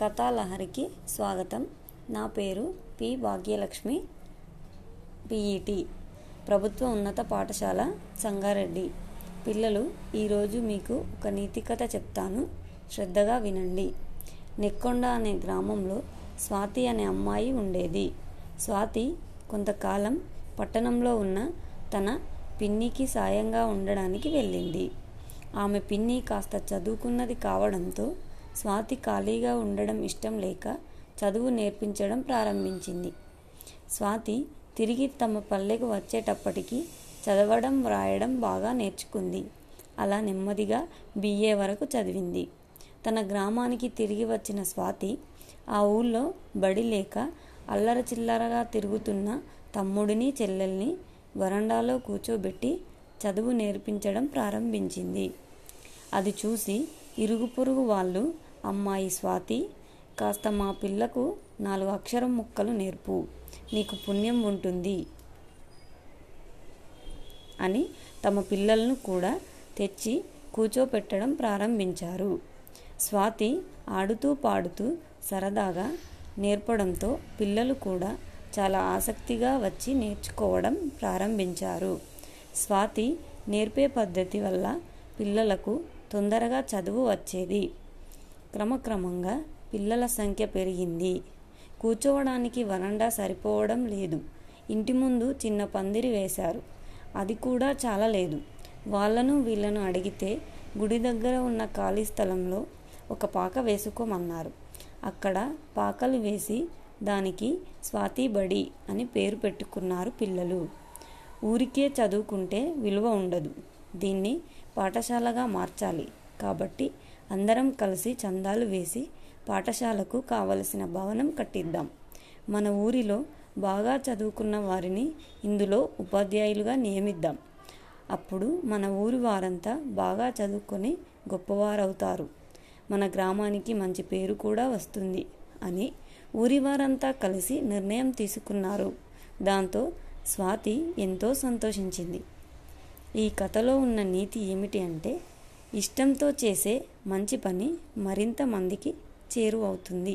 కథాలహరికి స్వాగతం. నా పేరు పి. భాగ్యలక్ష్మి పిఈటి ప్రభుత్వ ఉన్నత పాఠశాల సంగారెడ్డి. పిల్లలు ఈరోజు మీకు ఒక నీతి కథ చెప్తాను. శ్రద్ధగా వినండి. నెక్కొండ అనే గ్రామంలో స్వాతి అనే అమ్మాయి ఉండేది. స్వాతి కొంతకాలం పట్టణంలో ఉన్న తన పిన్నికి సాయంగా ఉండడానికి వెళ్ళింది. ఆమె పిన్ని కాస్త చదువుకున్నది కావడంతో స్వాతి ఖాళీగా ఉండడం ఇష్టం లేక చదువు నేర్పించడం ప్రారంభించింది. స్వాతి తిరిగి తమ పల్లెకు వచ్చేటప్పటికి చదవడం వ్రాయడం బాగా నేర్చుకుంది. అలా నెమ్మదిగా బిఏ వరకు చదివింది. తన గ్రామానికి తిరిగి వచ్చిన స్వాతి ఆ ఊళ్ళో బడి లేక అల్లర చిల్లరగా తిరుగుతున్న తమ్ముడిని చెల్లెల్ని వరండాలో కూర్చోబెట్టి చదువు నేర్పించడం ప్రారంభించింది. అది చూసి ఇరుగు పొరుగు వాళ్ళు అమ్మాయి స్వాతి కాస్త మా పిల్లకు నాలుగు అక్షరం ముక్కలు నేర్పు నీకు పుణ్యం ఉంటుంది అని తమ పిల్లలను కూడా తెచ్చి కూర్చోపెట్టడం ప్రారంభించారు. స్వాతి ఆడుతూ పాడుతూ సరదాగా నేర్పడంతో పిల్లలు కూడా చాలా ఆసక్తిగా వచ్చి నేర్చుకోవడం ప్రారంభించారు. స్వాతి నేర్పే పద్ధతి వల్ల పిల్లలకు తొందరగా చదువు వచ్చేది. క్రమక్రమంగా పిల్లల సంఖ్య పెరిగింది. కూర్చోవడానికి వరండా సరిపోవడం లేదు. ఇంటి ముందు చిన్న పందిరి వేశారు. అది కూడా చాలా లేదు. వాళ్ళను వీళ్ళను అడిగితే గుడి దగ్గర ఉన్న ఖాళీ స్థలంలో ఒక పాక వేసుకోమన్నారు. అక్కడ పాకలు వేసి దానికి స్వాతి బడి అని పేరు పెట్టుకున్నారు పిల్లలు. ఊరికే చదువుకుంటే విలువ ఉండదు. దీన్ని పాఠశాలగా మార్చాలి. కాబట్టి అందరం కలిసి చందాలు వేసి పాఠశాలకు కావలసిన భవనం కట్టిద్దాం. మన ఊరిలో బాగా చదువుకున్న వారిని ఇందులో ఉపాధ్యాయులుగా నియమిద్దాం. అప్పుడు మన ఊరి వారంతా బాగా చదువుకొని గొప్పవారవుతారు. మన గ్రామానికి మంచి పేరు కూడా వస్తుంది అని ఊరి వారంతా కలిసి నిర్ణయం తీసుకున్నారు. దాంతో స్వాతి ఎంతో సంతోషించింది. ఈ కథలో ఉన్న నీతి ఏమిటి అంటే ఇష్టంతో చేసే మంచి పని మరింత మందికి చేరువవుతుంది.